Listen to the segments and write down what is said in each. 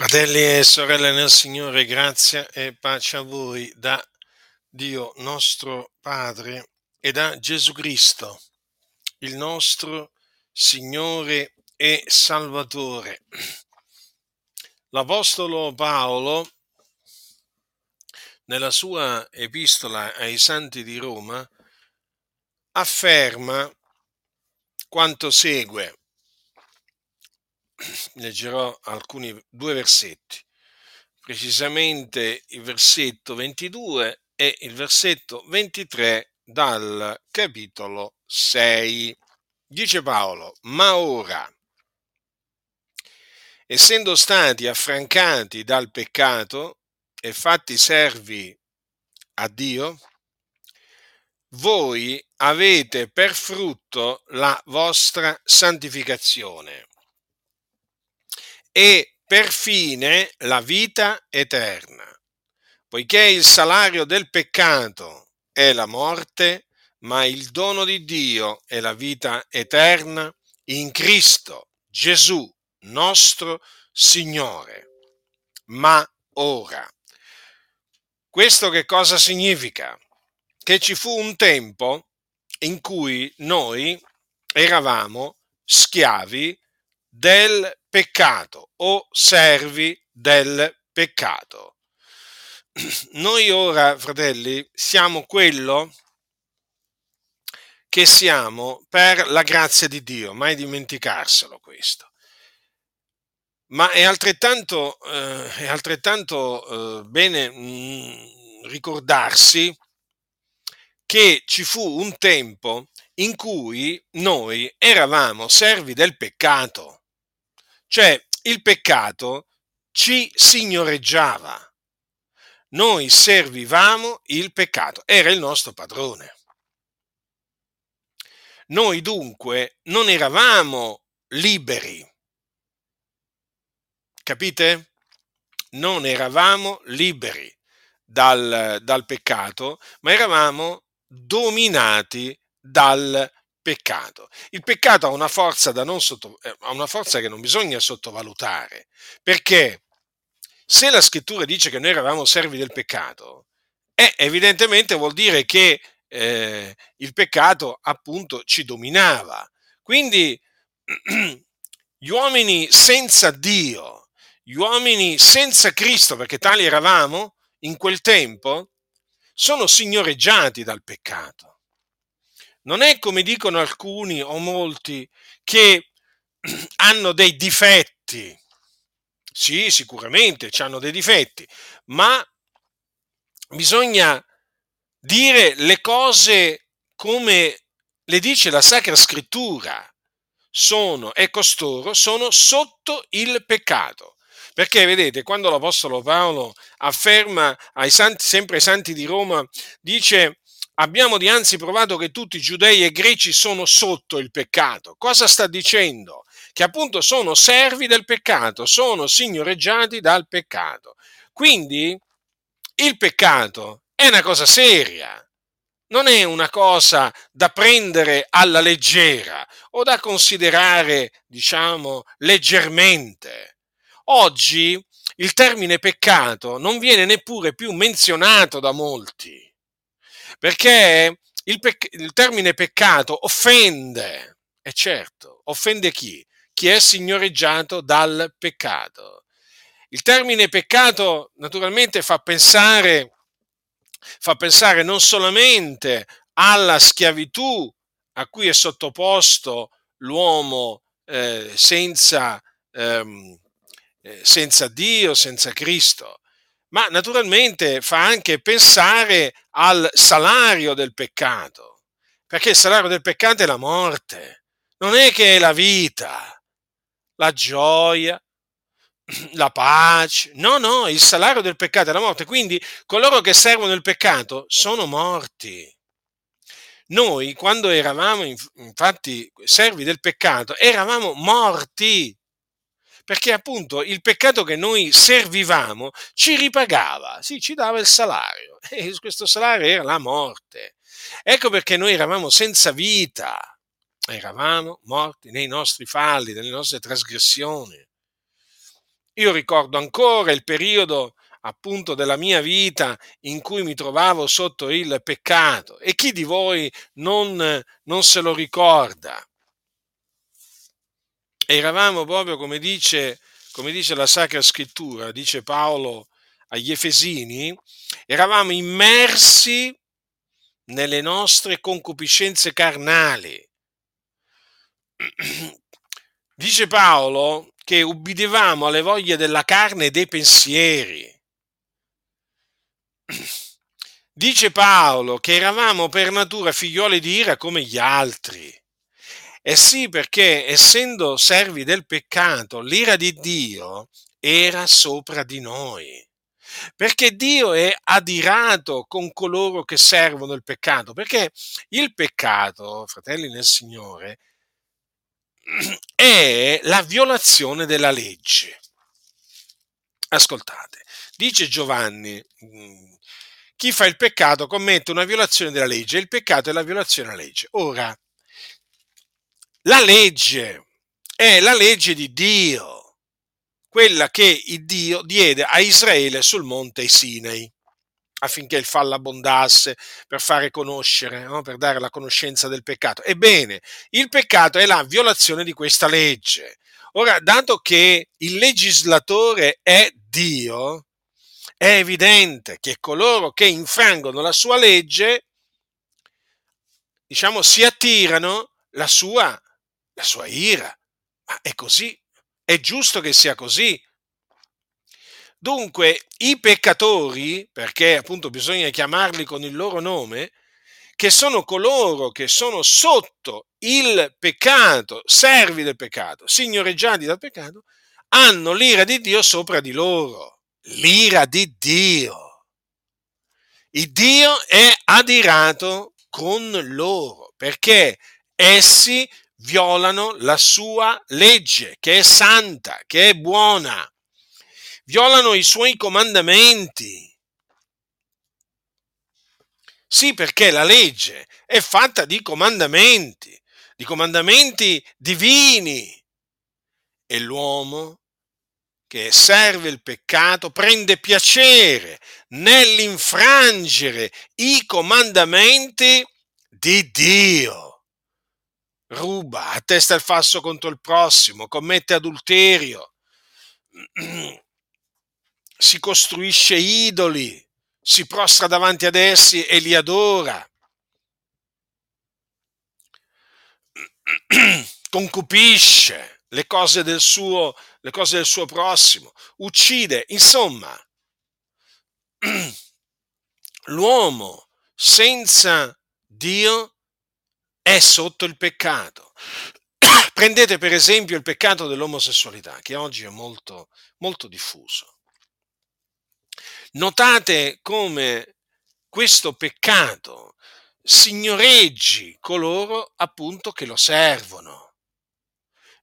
Fratelli e sorelle nel Signore, grazia e pace a voi da Dio nostro Padre e da Gesù Cristo, il nostro Signore e Salvatore. L'Apostolo Paolo, nella sua epistola ai Santi di Roma, afferma quanto segue leggerò alcuni due versetti, precisamente il versetto 22 e il versetto 23 dal capitolo 6. Dice Paolo, ma ora, essendo stati affrancati dal peccato e fatti servi a Dio, voi avete per frutto la vostra santificazione e per fine la vita eterna, poiché il salario del peccato è la morte, ma il dono di Dio è la vita eterna in Cristo Gesù, nostro Signore. Ma ora, questo che cosa significa? Che ci fu un tempo in cui noi eravamo schiavi del peccato o servi del peccato. Noi ora, fratelli, siamo quello che siamo per la grazia di Dio, mai dimenticarselo questo. Ma è altrettanto, eh, è altrettanto eh, bene mh, mm, ricordarsi che ci fu un tempo in cui noi eravamo servi del peccato cioè, il peccato ci signoreggiava. Noi servivamo il peccato, era il nostro padrone. Noi dunque non eravamo liberi. Capite? Non eravamo liberi dal, dal peccato, ma eravamo dominati dal peccato. Il peccato ha una forza, sotto, eh, ha una forza che non bisogna sottovalutare, perché se la scrittura dice che noi eravamo servi del peccato, eh, evidentemente vuol dire che eh, il peccato appunto ci dominava. Quindi gli uomini senza Dio, gli uomini senza Cristo, perché tali eravamo in quel tempo, sono signoreggiati dal peccato non è come dicono alcuni o molti che hanno dei difetti. Sì, sicuramente hanno dei difetti, ma bisogna dire le cose come le dice la Sacra Scrittura. Sono e costoro sono sotto il peccato. Perché vedete, quando l'Apostolo Paolo afferma ai santi, sempre ai santi di Roma, dice abbiamo dianzi provato che tutti i giudei e greci sono sotto il peccato. Cosa sta dicendo? Che appunto sono servi del peccato, sono signoreggiati dal peccato. Quindi il peccato è una cosa seria, non è una cosa da prendere alla leggera o da considerare, diciamo, leggermente. Oggi il termine peccato non viene neppure più menzionato da molti perché il, pec- il termine peccato offende, e certo, offende chi? Chi è signoreggiato dal peccato. Il termine peccato naturalmente fa pensare, fa pensare non solamente alla schiavitù a cui è sottoposto l'uomo eh, senza, ehm, eh, senza Dio, senza Cristo, ma naturalmente fa anche pensare al salario del peccato, perché il salario del peccato è la morte, non è che è la vita, la gioia, la pace, no, no, il salario del peccato è la morte, quindi coloro che servono il peccato sono morti. Noi, quando eravamo infatti servi del peccato, eravamo morti perché appunto il peccato che noi servivamo ci ripagava, sì, ci dava il salario e questo salario era la morte. Ecco perché noi eravamo senza vita, eravamo morti nei nostri falli, nelle nostre trasgressioni. Io ricordo ancora il periodo appunto della mia vita in cui mi trovavo sotto il peccato e chi di voi non, non se lo ricorda? Eravamo proprio come dice, come dice la Sacra Scrittura, dice Paolo agli Efesini, eravamo immersi nelle nostre concupiscenze carnali. Dice Paolo che ubbidevamo alle voglie della carne e dei pensieri. Dice Paolo che eravamo per natura figlioli di ira come gli altri. E sì, perché essendo servi del peccato, l'ira di Dio era sopra di noi. Perché Dio è adirato con coloro che servono il peccato. Perché il peccato, fratelli nel Signore, è la violazione della legge. Ascoltate, dice Giovanni, mm, chi fa il peccato commette una violazione della legge, il peccato è la violazione della legge. Ora, la legge è la legge di Dio, quella che Dio diede a Israele sul monte Sinai affinché il fallo abbondasse, per fare conoscere, no? per dare la conoscenza del peccato. Ebbene, il peccato è la violazione di questa legge. Ora, dato che il legislatore è Dio, è evidente che coloro che infrangono la sua legge, diciamo, si attirano la sua, la sua ira. Ma è così, è giusto che sia così. Dunque, i peccatori, perché appunto bisogna chiamarli con il loro nome, che sono coloro che sono sotto il peccato, servi del peccato, signoreggiati dal peccato, hanno l'ira di Dio sopra di loro l'ira di Dio. Il Dio è adirato con loro perché essi violano la sua legge, che è santa, che è buona. Violano i suoi comandamenti. Sì, perché la legge è fatta di comandamenti, di comandamenti divini. E l'uomo che serve il peccato prende piacere nell'infrangere i comandamenti di Dio. Ruba, attesta il falso contro il prossimo, commette adulterio, si costruisce idoli, si prostra davanti ad essi e li adora. Concupisce, le cose del suo, le cose del suo prossimo, uccide, insomma, l'uomo senza Dio è sotto il peccato. Prendete per esempio il peccato dell'omosessualità, che oggi è molto, molto diffuso. Notate come questo peccato signoreggi coloro appunto che lo servono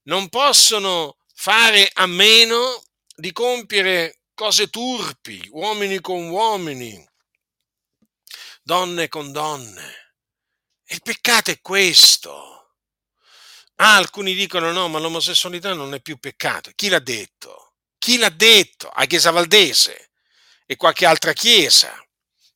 non possono fare a meno di compiere cose turpi, uomini con uomini, donne con donne. Il peccato è questo. Ah, alcuni dicono no, ma l'omosessualità non è più peccato. Chi l'ha detto? Chi l'ha detto? A Chiesa Valdese e qualche altra chiesa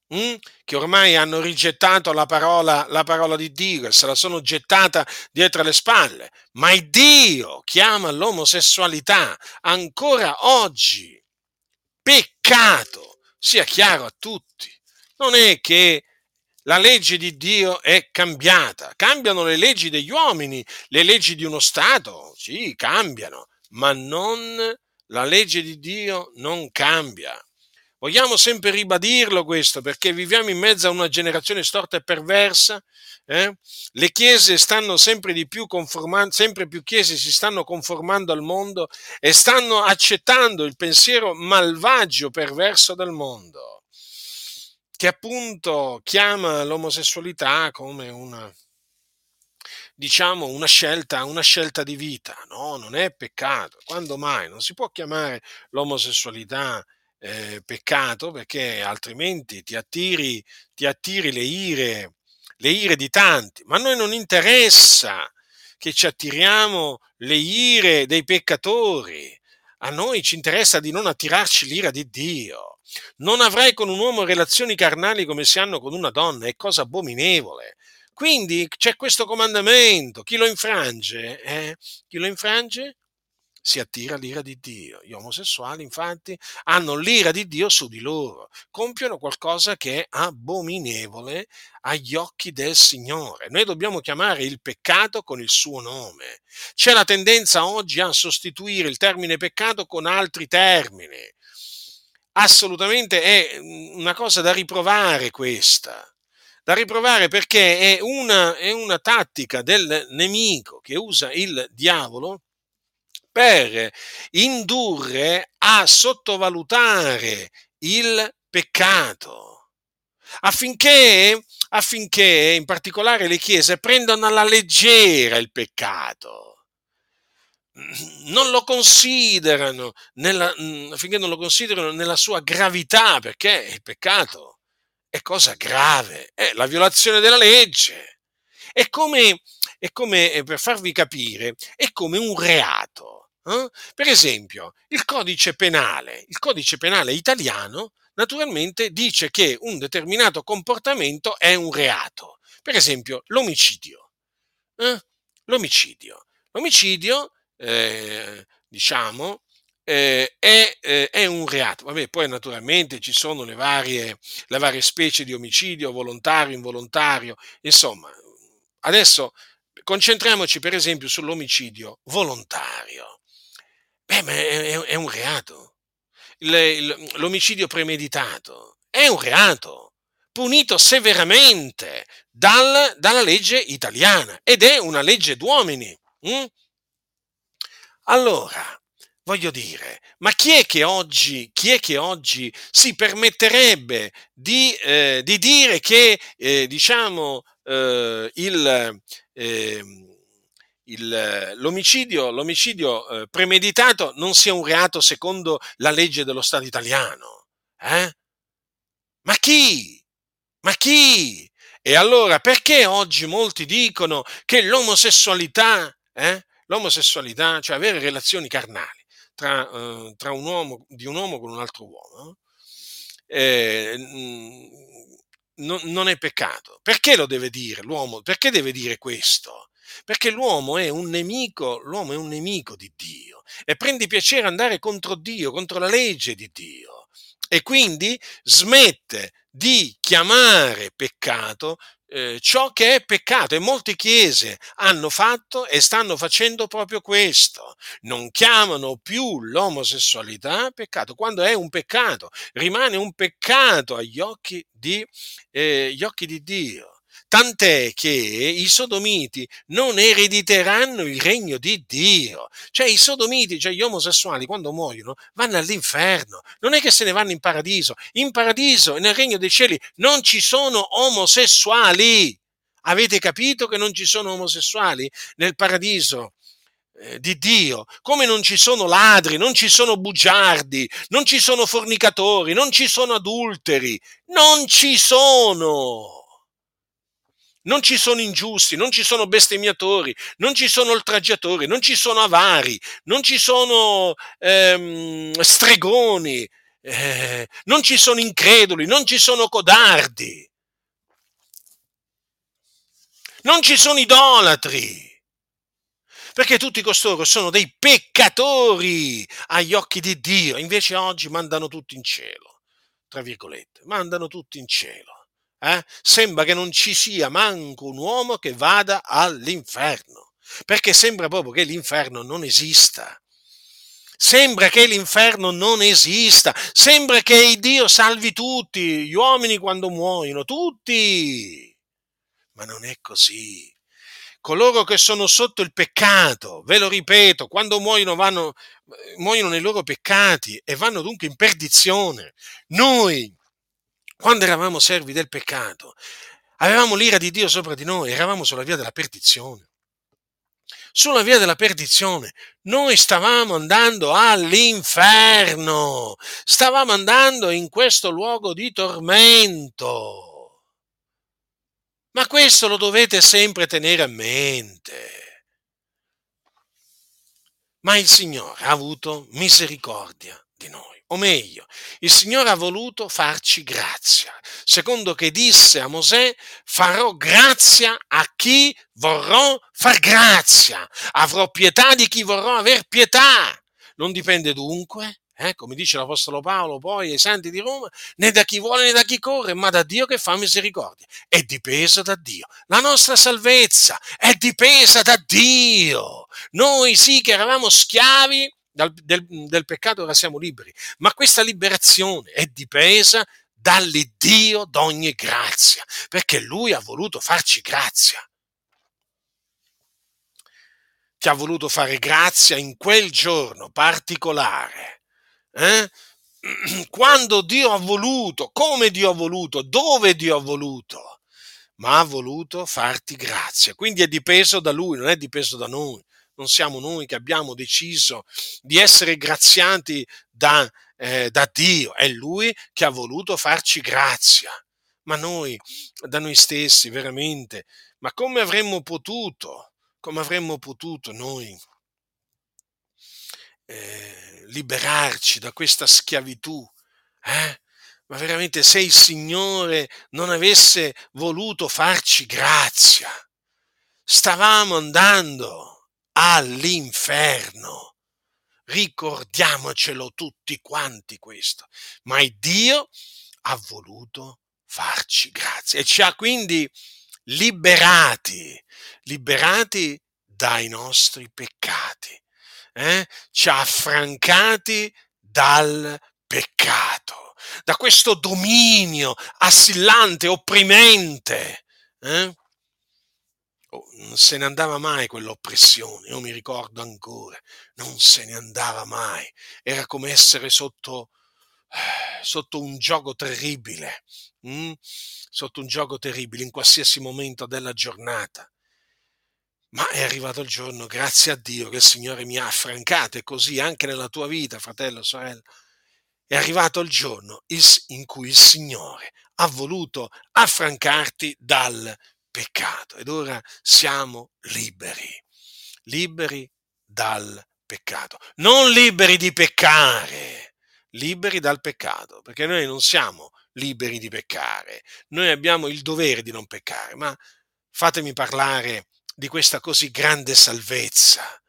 mh? Hm? che ormai hanno rigettato la parola, la parola di Dio e se la sono gettata dietro le spalle. Ma il Dio chiama l'omosessualità ancora oggi peccato, sia chiaro a tutti. Non è che la legge di Dio è cambiata, cambiano le leggi degli uomini, le leggi di uno Stato, sì, cambiano, ma non la legge di Dio non cambia. Vogliamo sempre ribadirlo questo perché viviamo in mezzo a una generazione storta e perversa. Eh? Le chiese stanno sempre di più conformando, sempre più chiese si stanno conformando al mondo e stanno accettando il pensiero malvagio, perverso del mondo, che appunto chiama l'omosessualità come una, diciamo, una scelta, una scelta di vita. No, non è peccato. Quando mai? Non si può chiamare l'omosessualità eh, peccato perché altrimenti ti attiri, ti attiri le, ire, le ire di tanti. Ma a noi non interessa che ci attiriamo le ire dei peccatori. a noi ci interessa di non attirarci l'ira di Dio. Non avrai con un uomo relazioni carnali come si hanno con una donna, è cosa abominevole. Quindi c'è questo comandamento, chi lo infrange, eh? chi lo infrange si attira l'ira di Dio. Gli omosessuali, infatti, hanno l'ira di Dio su di loro, compiono qualcosa che è abominevole agli occhi del Signore. Noi dobbiamo chiamare il peccato con il suo nome. C'è la tendenza oggi a sostituire il termine peccato con altri termini. Assolutamente è una cosa da riprovare questa da riprovare perché è una, è una, tattica del nemico che usa il diavolo per indurre a sottovalutare il peccato, affinché, affinché in particolare le chiese prendano alla leggera il peccato non lo considerano nella, affinché non lo considerano nella sua gravità, perché il peccato è cosa grave, è la violazione della legge. È come, è come per farvi capire, è come un reato. Eh? Per esempio, il codice penale, il codice penale italiano naturalmente dice che un determinato comportamento è un reato. Per esempio, l'omicidio. Eh? L'omicidio. L'omicidio, eh, diciamo, eh, è, eh, è, un reato. Vabbè, poi naturalmente ci sono le varie, le varie specie di omicidio, volontario, involontario, insomma. Adesso concentriamoci per esempio sull'omicidio volontario. Eh, ma è, è un reato. Il, il, l'omicidio premeditato è un reato, punito severamente dal, dalla legge italiana ed è una legge d'uomini. Hm? Allora, voglio dire, ma chi è che oggi, è che oggi si permetterebbe di, eh, di dire che, eh, diciamo, eh, il ehm, il, l'omicidio, l'omicidio eh, premeditato non sia un reato secondo la legge dello Stato italiano. Eh? Ma chi? Ma chi? E allora perché oggi molti dicono che l'omosessualità, eh, l'omosessualità, cioè avere relazioni carnali tra, eh, tra un uomo, di un uomo con un altro uomo, eh, non, non è peccato? Perché lo deve dire l'uomo? Perché deve dire questo? perché l'uomo è un nemico, l'uomo è un nemico di Dio e prende piacere andare contro Dio, contro la legge di Dio e quindi smette di chiamare peccato eh, ciò che è peccato e molte chiese hanno fatto e stanno facendo proprio questo. Non chiamano più l'omosessualità peccato, quando è un peccato, rimane un peccato agli occhi di, eh, occhi di Dio. Tant'è che i sodomiti non erediteranno il regno di Dio. Cioè i sodomiti, cioè gli omosessuali, quando muoiono, vanno all'inferno. Non è che se ne vanno in paradiso. In paradiso, nel regno dei cieli, non ci sono omosessuali. Avete capito che non ci sono omosessuali nel paradiso? Eh, di Dio, come non ci sono ladri, non ci sono bugiardi, non ci sono fornicatori, non ci sono adulteri, non ci sono non ci sono ingiusti, non ci sono bestemmiatori, non ci sono oltraggiatori, non ci sono avari, non ci sono ehm, stregoni, eh, non ci sono increduli, non ci sono codardi, non ci sono idolatri. Perché tutti costoro sono dei peccatori agli occhi di Dio, invece oggi mandano tutti in cielo, tra virgolette, mandano tutti in cielo eh, sembra che non ci sia manco un uomo che vada all'inferno, perché sembra proprio che l'inferno non esista. Sembra che l'inferno non esista, sembra che Dio salvi tutti, gli uomini quando muoiono, tutti. Ma non è così. Coloro che sono sotto il peccato, ve lo ripeto, quando muoiono vanno, muoiono nei loro peccati e vanno dunque in perdizione. Noi quando eravamo servi del peccato, avevamo l'ira di Dio sopra di noi, eravamo sulla via della perdizione. Sulla via della perdizione, noi stavamo andando all'inferno, stavamo andando in questo luogo di tormento. Ma questo lo dovete sempre tenere a mente. Ma il Signore ha avuto misericordia di noi. O meglio, il Signore ha voluto farci grazia, secondo che disse a Mosè, farò grazia a chi vorrò far grazia, avrò pietà di chi vorrò aver pietà. Non dipende dunque eh, come dice l'Apostolo Paolo poi ai santi di Roma, né da chi vuole né da chi corre, ma da Dio che fa misericordia. È dipesa da Dio. La nostra salvezza è dipesa da Dio. Noi sì che eravamo schiavi del, del, del peccato, ora siamo liberi, ma questa liberazione è dipesa dall'Iddio d'ogni grazia, perché Lui ha voluto farci grazia ti ha voluto fare grazia in quel giorno particolare eh? quando Dio ha voluto, come Dio ha voluto, dove Dio ha voluto, ma ha voluto farti grazia. Quindi è dipeso da Lui, non è dipeso da noi. Non siamo noi che abbiamo deciso di essere graziati da, eh, da Dio, è Lui che ha voluto farci grazia. Ma noi, da noi stessi, veramente, ma come avremmo potuto, come avremmo potuto noi eh, liberarci da questa schiavitù. Eh? Ma veramente se il Signore non avesse voluto farci grazia, stavamo andando all'inferno. Ricordiamocelo tutti quanti questo. Ma Dio ha voluto farci grazia e ci ha quindi liberati, liberati dai nostri peccati eh, ci ha affrancati dal peccato, da questo dominio assillante, opprimente. Eh? Non se ne andava mai quell'oppressione, io mi ricordo ancora, non se ne andava mai, era come essere sotto, eh, sotto un gioco terribile, hm? sotto un gioco terribile in qualsiasi momento della giornata. Ma è arrivato il giorno, grazie a Dio, che il Signore mi ha affrancato e così anche nella tua vita, fratello, sorella. È arrivato il giorno in cui il Signore ha voluto affrancarti dal peccato ed ora siamo liberi, liberi dal peccato, non liberi di peccare, liberi dal peccato, perché noi non siamo liberi di peccare, noi abbiamo il dovere di non peccare, ma fatemi parlare di questa così grande salvezza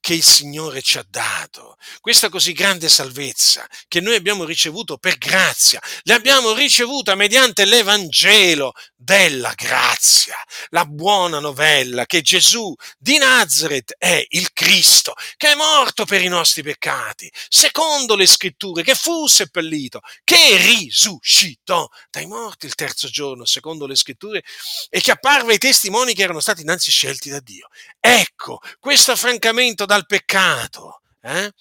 che il Signore ci ha dato, questa così grande salvezza che noi abbiamo ricevuto per grazia, l'abbiamo ricevuta mediante l'Evangelo della grazia, la buona novella che Gesù di Nazareth è il Cristo, che è morto per i nostri peccati, secondo le scritture, che fu seppellito, che risuscitò dai morti il terzo giorno, secondo le scritture, e che apparve ai testimoni che erano stati innanzi scelti da Dio. Ecco, questo affrancamento dal peccato, eh?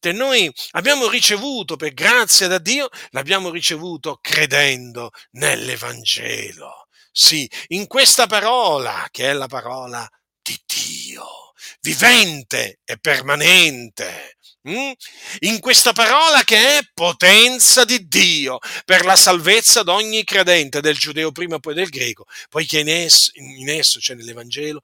che noi abbiamo ricevuto per grazia da Dio, l'abbiamo ricevuto credendo nell'Evangelo. Sì, in questa parola, che è la parola di Dio, vivente e permanente. Mm? In questa parola che è potenza di Dio per la salvezza di ogni credente, del giudeo prima e poi del greco, poiché in esso, in esso cioè nell'Evangelo,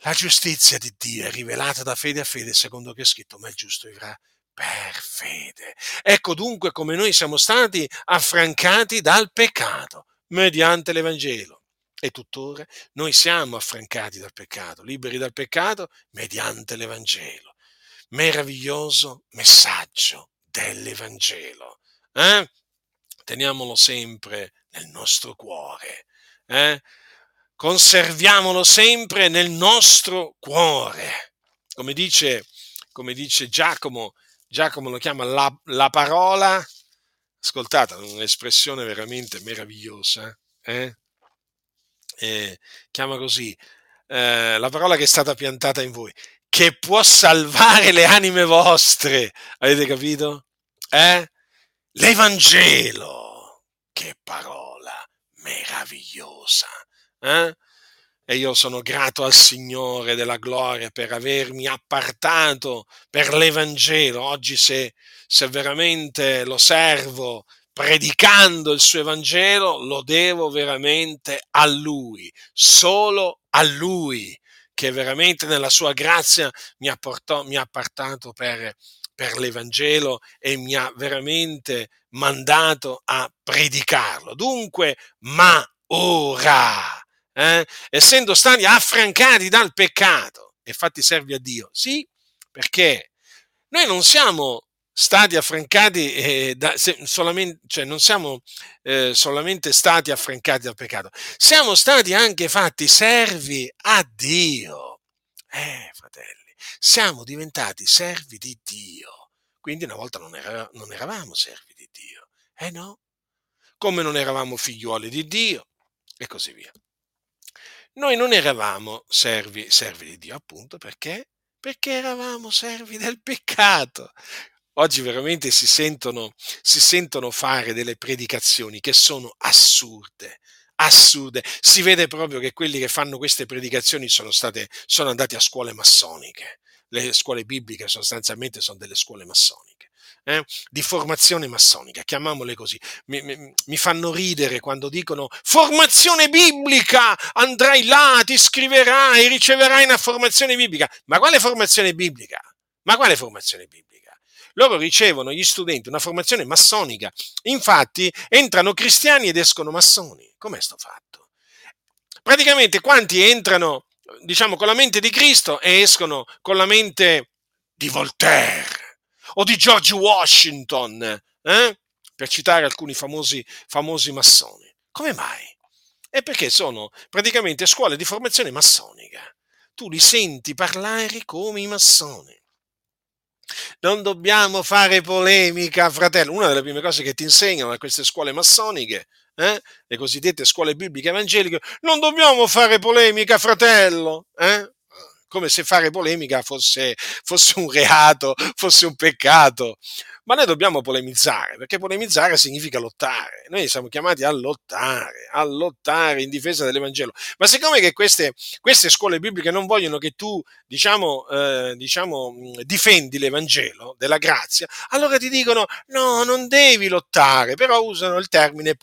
la giustizia di Dio è rivelata da fede a fede, secondo che è scritto, ma il giusto vivrà per fede. Ecco dunque come noi siamo stati affrancati dal peccato mediante l'Evangelo. E tuttora noi siamo affrancati dal peccato, liberi dal peccato mediante l'Evangelo. Meraviglioso messaggio dell'Evangelo. Eh? Teniamolo sempre nel nostro cuore. Eh? Conserviamolo sempre nel nostro cuore. Come dice, come dice Giacomo, Giacomo lo chiama la, la parola, ascoltate, un'espressione veramente meravigliosa, eh? Eh, chiama così, eh, la parola che è stata piantata in voi, che può salvare le anime vostre, avete capito? Eh? L'Evangelo, che parola meravigliosa eh? E io sono grato al Signore della gloria per avermi appartato per l'Evangelo. Oggi se, se veramente lo servo predicando il suo Evangelo, lo devo veramente a Lui, solo a Lui che veramente nella sua grazia mi ha, portò, mi ha appartato per, per l'Evangelo e mi ha veramente mandato a predicarlo. Dunque, ma ora, eh, essendo stati affrancati dal peccato e fatti servi a Dio, sì, perché noi non siamo stati affrancati eh, da, se, solamente, cioè non siamo eh, solamente stati affrancati dal peccato, siamo stati anche fatti servi a Dio. Eh, fratelli, siamo diventati servi di Dio. Quindi una volta non, era, non eravamo servi di Dio. Eh no? Come non eravamo figliuoli di Dio e così via. Noi non eravamo servi, servi di Dio appunto perché? Perché eravamo servi del peccato oggi veramente si sentono, si sentono fare delle predicazioni che sono assurde, assurde. Si vede proprio che quelli che fanno queste predicazioni sono, state, sono andati a scuole massoniche. Le scuole bibliche sostanzialmente sono delle scuole massoniche. Eh? di formazione massonica, chiamiamole così. Mi, mi, mi, fanno ridere quando dicono formazione biblica, andrai là, ti iscriverai, riceverai una formazione biblica. Ma quale formazione biblica? Ma quale formazione biblica? loro ricevono gli studenti una formazione massonica. Infatti entrano cristiani ed escono massoni. Com'è sto fatto? Praticamente quanti entrano, diciamo, con la mente di Cristo e escono con la mente di Voltaire o di George Washington, eh? per citare alcuni famosi, famosi massoni. Come mai? È perché sono praticamente scuole di formazione massonica. Tu li senti parlare come i massoni. Non dobbiamo fare polemica, fratello. Una delle prime cose che ti insegnano a queste scuole massoniche, eh? le cosiddette scuole bibliche evangeliche, non dobbiamo fare polemica, fratello. Eh? Come se fare polemica fosse, fosse un reato, fosse un peccato ma noi dobbiamo polemizzare, perché polemizzare significa lottare. Noi siamo chiamati a lottare, a lottare in difesa dell'Evangelo. Ma siccome che queste, queste scuole bibliche non vogliono che tu, diciamo, eh, diciamo, difendi l'Evangelo della grazia, allora ti dicono no, non devi lottare, però usano il termine,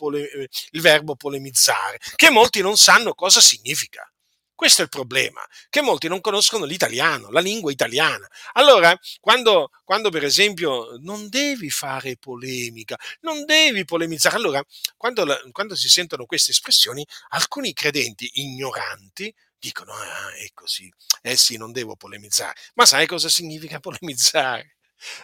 il verbo polemizzare, che molti non sanno cosa significa. Questo è il problema, che molti non conoscono l'italiano, la lingua italiana. Allora, quando, quando per esempio non devi fare polemica, non devi polemizzare, allora quando, quando si sentono queste espressioni, alcuni credenti ignoranti dicono, ah, è così, eh sì, non devo polemizzare. Ma sai cosa significa polemizzare?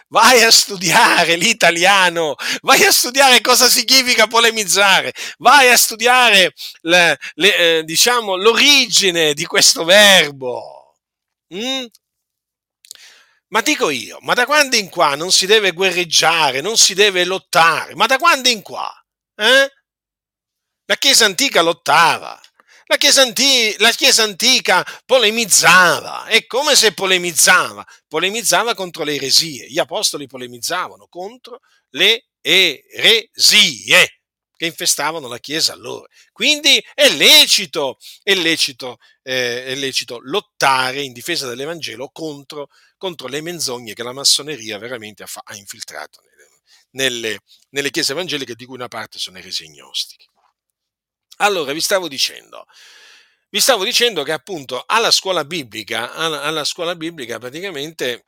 Vai a studiare l'italiano, vai a studiare cosa significa polemizzare, vai a studiare le, le, eh, diciamo, l'origine di questo verbo. Mm? Ma dico io, ma da quando in qua non si deve guerreggiare, non si deve lottare? Ma da quando in qua? Eh? La Chiesa antica lottava, la Chiesa, antica, la Chiesa antica polemizzava, e come se polemizzava? Polemizzava contro le eresie, gli apostoli polemizzavano contro le eresie che infestavano la Chiesa allora. Quindi è lecito, è lecito, eh, è lecito lottare in difesa dell'Evangelo contro, contro, le menzogne che la massoneria veramente ha, ha infiltrato nelle, nelle, nelle, chiese evangeliche, di cui una parte sono eresie gnostiche. Allora, vi stavo dicendo, vi stavo dicendo che appunto alla scuola biblica, alla, scuola biblica praticamente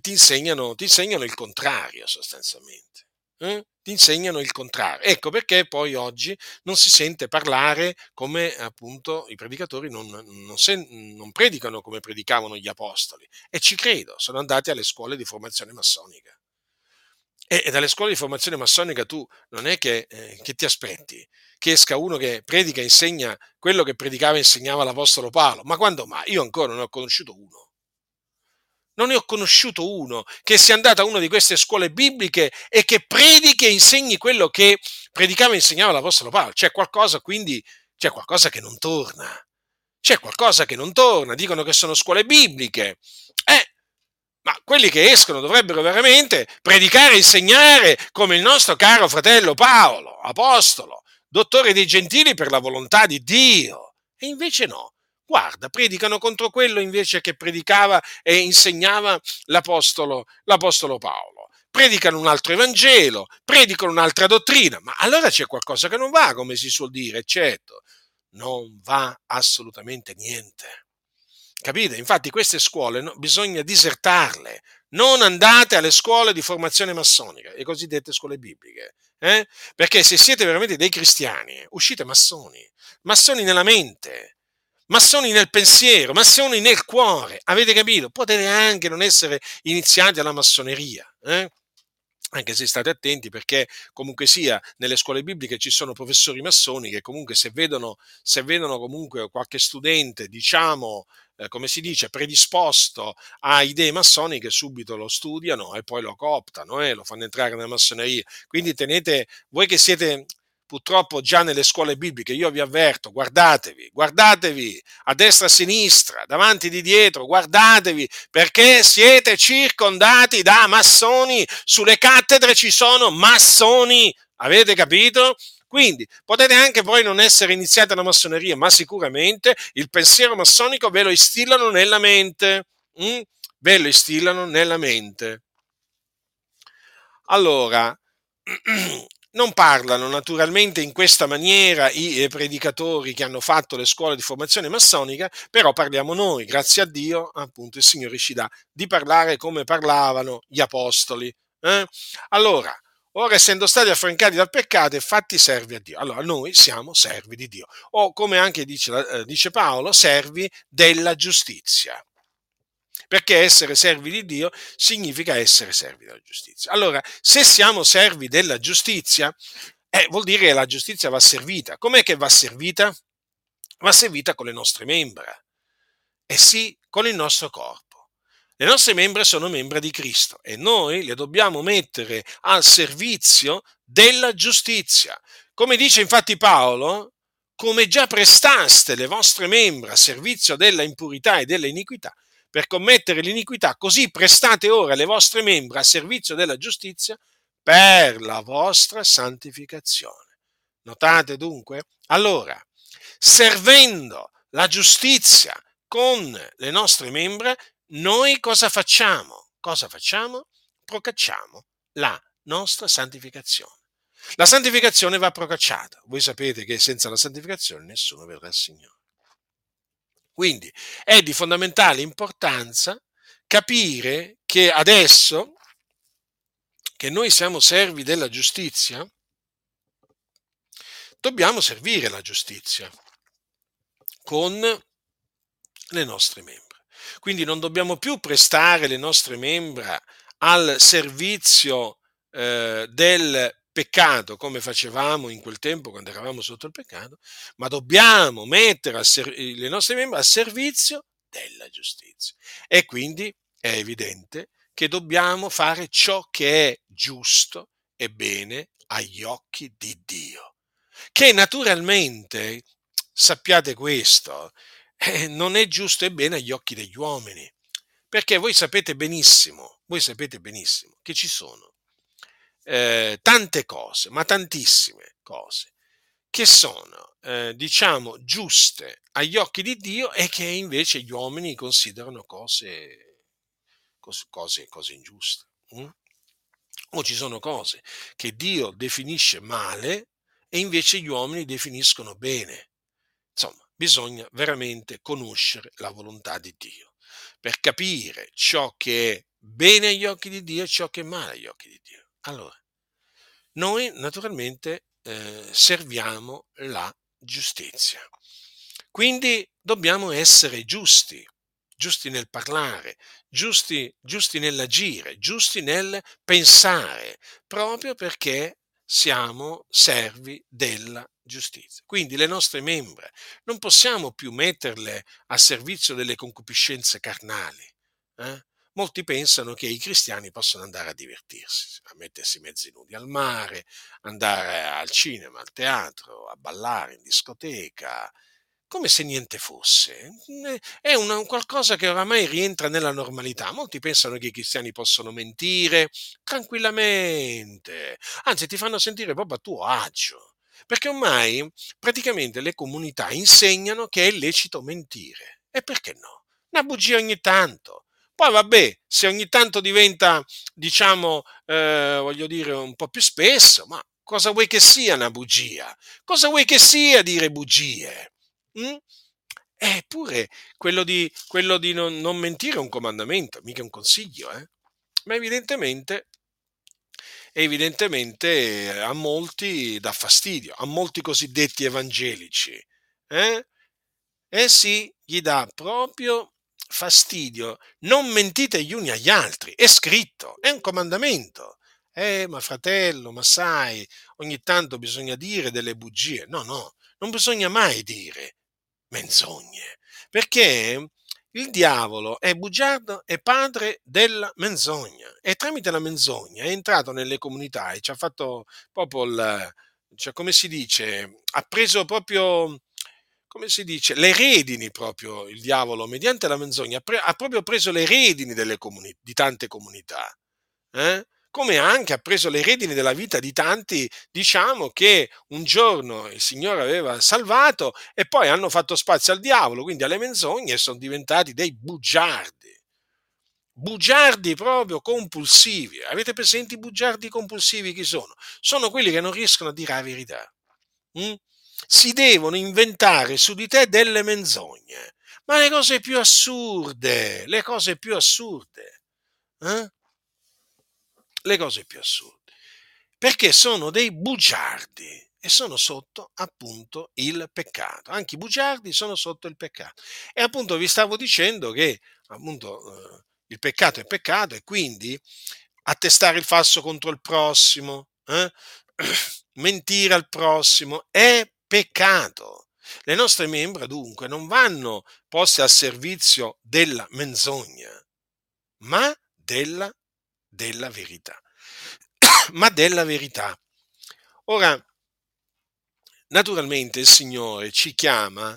ti insegnano, ti insegnano il contrario sostanzialmente. Eh? Ti insegnano il contrario. Ecco perché poi oggi non si sente parlare come appunto i predicatori non, non, se, non predicano come predicavano gli apostoli. E ci credo, sono andati alle scuole di formazione massonica. E, e dalle scuole di formazione massonica tu non è che, eh, che ti aspetti che esca uno che predica e insegna quello che predicava e insegnava l'Apostolo Paolo. Ma quando mai? Io ancora non ne ho conosciuto uno. Non ne ho conosciuto uno che sia andato a una di queste scuole bibliche e che predichi e insegni quello che predicava e insegnava l'Apostolo Paolo. C'è qualcosa, quindi, c'è qualcosa che non torna. C'è qualcosa che non torna. Dicono che sono scuole bibliche. Eh, ma quelli che escono dovrebbero veramente predicare e insegnare come il nostro caro fratello Paolo, apostolo, dottore dei gentili per la volontà di Dio. E invece no. Guarda, predicano contro quello invece che predicava e insegnava l'apostolo, l'apostolo Paolo. Predicano un altro Evangelo, predicano un'altra dottrina, ma allora c'è qualcosa che non va, come si suol dire, certo. Non va assolutamente niente Capite? Infatti queste scuole no, bisogna disertarle. Non andate alle scuole di formazione massonica, le cosiddette scuole bibliche. Eh? Perché se siete veramente dei cristiani, uscite massoni. Massoni nella mente, massoni nel pensiero, massoni nel cuore. Avete capito? Potete anche non essere iniziati alla massoneria. Eh? Anche se state attenti perché comunque sia nelle scuole bibliche ci sono professori massoni che comunque se vedono, se vedono comunque qualche studente, diciamo, eh, come si dice, predisposto a idee massoniche, subito lo studiano e poi lo cooptano e eh, lo fanno entrare nella massoneria. Quindi tenete, voi che siete purtroppo già nelle scuole bibliche, io vi avverto, guardatevi, guardatevi a destra e a sinistra, davanti e di dietro, guardatevi perché siete circondati da massoni, sulle cattedre ci sono massoni, avete capito? Quindi potete anche voi non essere iniziati alla massoneria, ma sicuramente il pensiero massonico ve lo instillano nella mente. Mm? Ve lo instillano nella mente. Allora, Non parlano naturalmente in questa maniera i eh, predicatori che hanno fatto le scuole di formazione massonica, però parliamo noi, grazie a Dio, appunto il Signore ci dà di parlare come parlavano gli apostoli. Eh? Allora, ora essendo stati affrancati dal peccato e fatti servi a Dio, allora noi siamo servi di Dio, o come anche dice, eh, dice Paolo, servi della giustizia perché essere servi di Dio significa essere servi della giustizia. Allora, se siamo servi della giustizia, eh, vuol dire che la giustizia va servita. Com'è che va servita? Va servita con le nostre membra. E eh sì, con il nostro corpo. Le nostre membra sono membra di Cristo e noi le dobbiamo mettere al servizio della giustizia. Come dice infatti Paolo, come già prestaste le vostre membra a servizio della impurità e della iniquità, per commettere l'iniquità, così prestate ora le vostre membra a servizio della giustizia per la vostra santificazione. Notate dunque? Allora, servendo la giustizia con le nostre membra, noi cosa facciamo? Cosa facciamo? Procacciamo la nostra santificazione. La santificazione va procacciata. Voi sapete che senza la santificazione nessuno vedrà il Signore. Quindi è di fondamentale importanza capire che adesso che noi siamo servi della giustizia, dobbiamo servire la giustizia con le nostre membra. Quindi non dobbiamo più prestare le nostre membra al servizio eh, del peccato come facevamo in quel tempo quando eravamo sotto il peccato, ma dobbiamo mettere ser- le nostre membra a servizio della giustizia. E quindi è evidente che dobbiamo fare ciò che è giusto e bene agli occhi di Dio. Che naturalmente, sappiate questo, eh, non è giusto e bene agli occhi degli uomini. Perché voi sapete benissimo, voi sapete benissimo che ci sono eh, tante cose, ma tantissime cose, che sono, eh, diciamo, giuste agli occhi di Dio e che invece gli uomini considerano cose, cose, cose ingiuste. Mm? O ci sono cose che Dio definisce male e invece gli uomini definiscono bene. Insomma, bisogna veramente conoscere la volontà di Dio per capire ciò che è bene agli occhi di Dio e ciò che è male agli occhi di Dio. Allora, noi naturalmente eh, serviamo la giustizia. Quindi dobbiamo essere giusti, giusti nel parlare, giusti, giusti nell'agire, giusti nel pensare, proprio perché siamo servi della giustizia. Quindi le nostre membra non possiamo più metterle a servizio delle concupiscenze carnali. Eh? Molti pensano che i cristiani possano andare a divertirsi, a mettersi mezzi nudi al mare, andare al cinema, al teatro, a ballare in discoteca, come se niente fosse. È un qualcosa che oramai rientra nella normalità. Molti pensano che i cristiani possono mentire tranquillamente, anzi ti fanno sentire proprio a tuo agio, perché ormai praticamente le comunità insegnano che è lecito mentire. E perché no? Una bugia ogni tanto poi vabbè, se ogni tanto diventa, diciamo, eh, voglio dire, un po' più spesso, ma cosa vuoi che sia una bugia? Cosa vuoi che sia dire bugie? Mm? Eppure quello di, quello di non, non mentire è un comandamento, mica un consiglio, eh? Ma evidentemente evidentemente a molti dà fastidio, a molti cosiddetti evangelici. Eh? Eh sì, gli dà proprio fastidio. Non mentite gli uni agli altri, è scritto, è un comandamento. Eh, ma fratello, ma sai, ogni tanto bisogna dire delle bugie. No, no, non bisogna mai dire menzogne, perché il diavolo è bugiardo e padre della menzogna e tramite la menzogna è entrato nelle comunità e ci ha fatto proprio il, cioè come si dice, ha preso proprio, come si dice, le redini proprio il diavolo mediante la menzogna, ha, proprio preso le redini comuni- di tante comunità. Eh? come anche ha preso le redini della vita di tanti, diciamo, che un giorno il Signore aveva salvato e poi hanno fatto spazio al diavolo, quindi alle menzogne e sono diventati dei bugiardi. Bugiardi proprio compulsivi. Avete presenti i bugiardi compulsivi chi sono? Sono quelli che non riescono a dire la verità. Mm? Si devono inventare su di te delle menzogne. Ma le cose più assurde, le cose più assurde. Eh? le cose più assurde, perché sono dei bugiardi e sono sotto appunto il peccato. Anche i bugiardi sono sotto il peccato. E appunto vi stavo dicendo che appunto eh, il peccato è peccato e quindi attestare il falso contro il prossimo, eh? mentire al prossimo è peccato. Le nostre membra dunque non vanno poste al servizio della menzogna, ma della della verità. Ma della verità. Ora, naturalmente il Signore ci chiama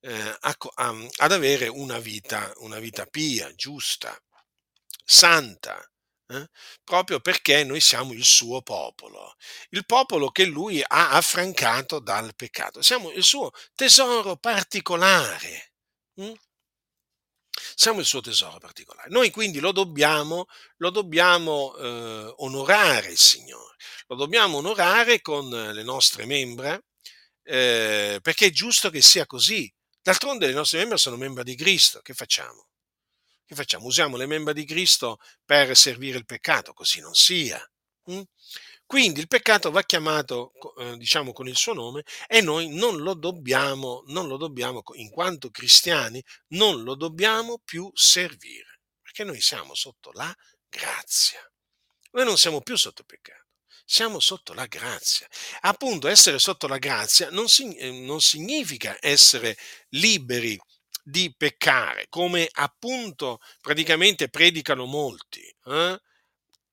eh, a, a, ad avere una vita, una vita pia, giusta, santa, eh? proprio perché noi siamo il suo popolo, il popolo che lui ha affrancato dal peccato, siamo il suo tesoro particolare. Hm? Siamo il suo tesoro particolare. Noi quindi lo dobbiamo, lo dobbiamo eh, onorare il Signore, lo dobbiamo onorare con le nostre membra, eh, perché è giusto che sia così. D'altronde le nostre membra sono membra di Cristo, che facciamo? Che facciamo? Usiamo le membra di Cristo per servire il peccato, così non sia. Mm? Quindi il peccato va chiamato, eh, diciamo, con il suo nome e noi non lo dobbiamo, non lo dobbiamo, in quanto cristiani, non lo dobbiamo più servire, perché noi siamo sotto la grazia. Noi non siamo più sotto il peccato, siamo sotto la grazia. Appunto, essere sotto la grazia non, eh, non significa essere liberi di peccare, come appunto praticamente predicano molti. Eh?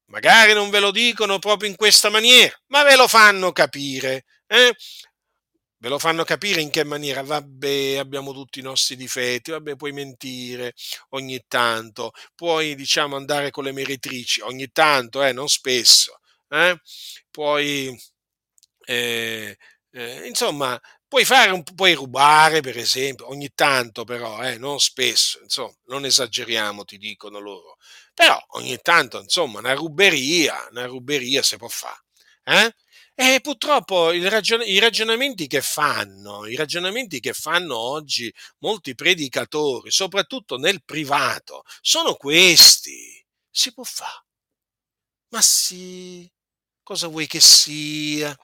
Magari non ve lo dicono proprio in questa maniera, ma ve lo fanno capire. Eh? Ve lo fanno capire in che maniera? Vabbè, abbiamo tutti i nostri difetti, vabbè, puoi mentire ogni tanto, puoi, diciamo, andare con le meretrici ogni tanto, eh, non spesso. Eh? Puoi, eh, eh, insomma, puoi, fare un, puoi rubare, per esempio, ogni tanto però, eh, non spesso, insomma, non esageriamo, ti dicono loro. Però ogni tanto, insomma, una ruberia, una ruberia si può fare. Eh? E purtroppo ragion- i ragionamenti che fanno, i ragionamenti che fanno oggi molti predicatori, soprattutto nel privato, sono questi. Si può fare. Ma sì, cosa vuoi che sia?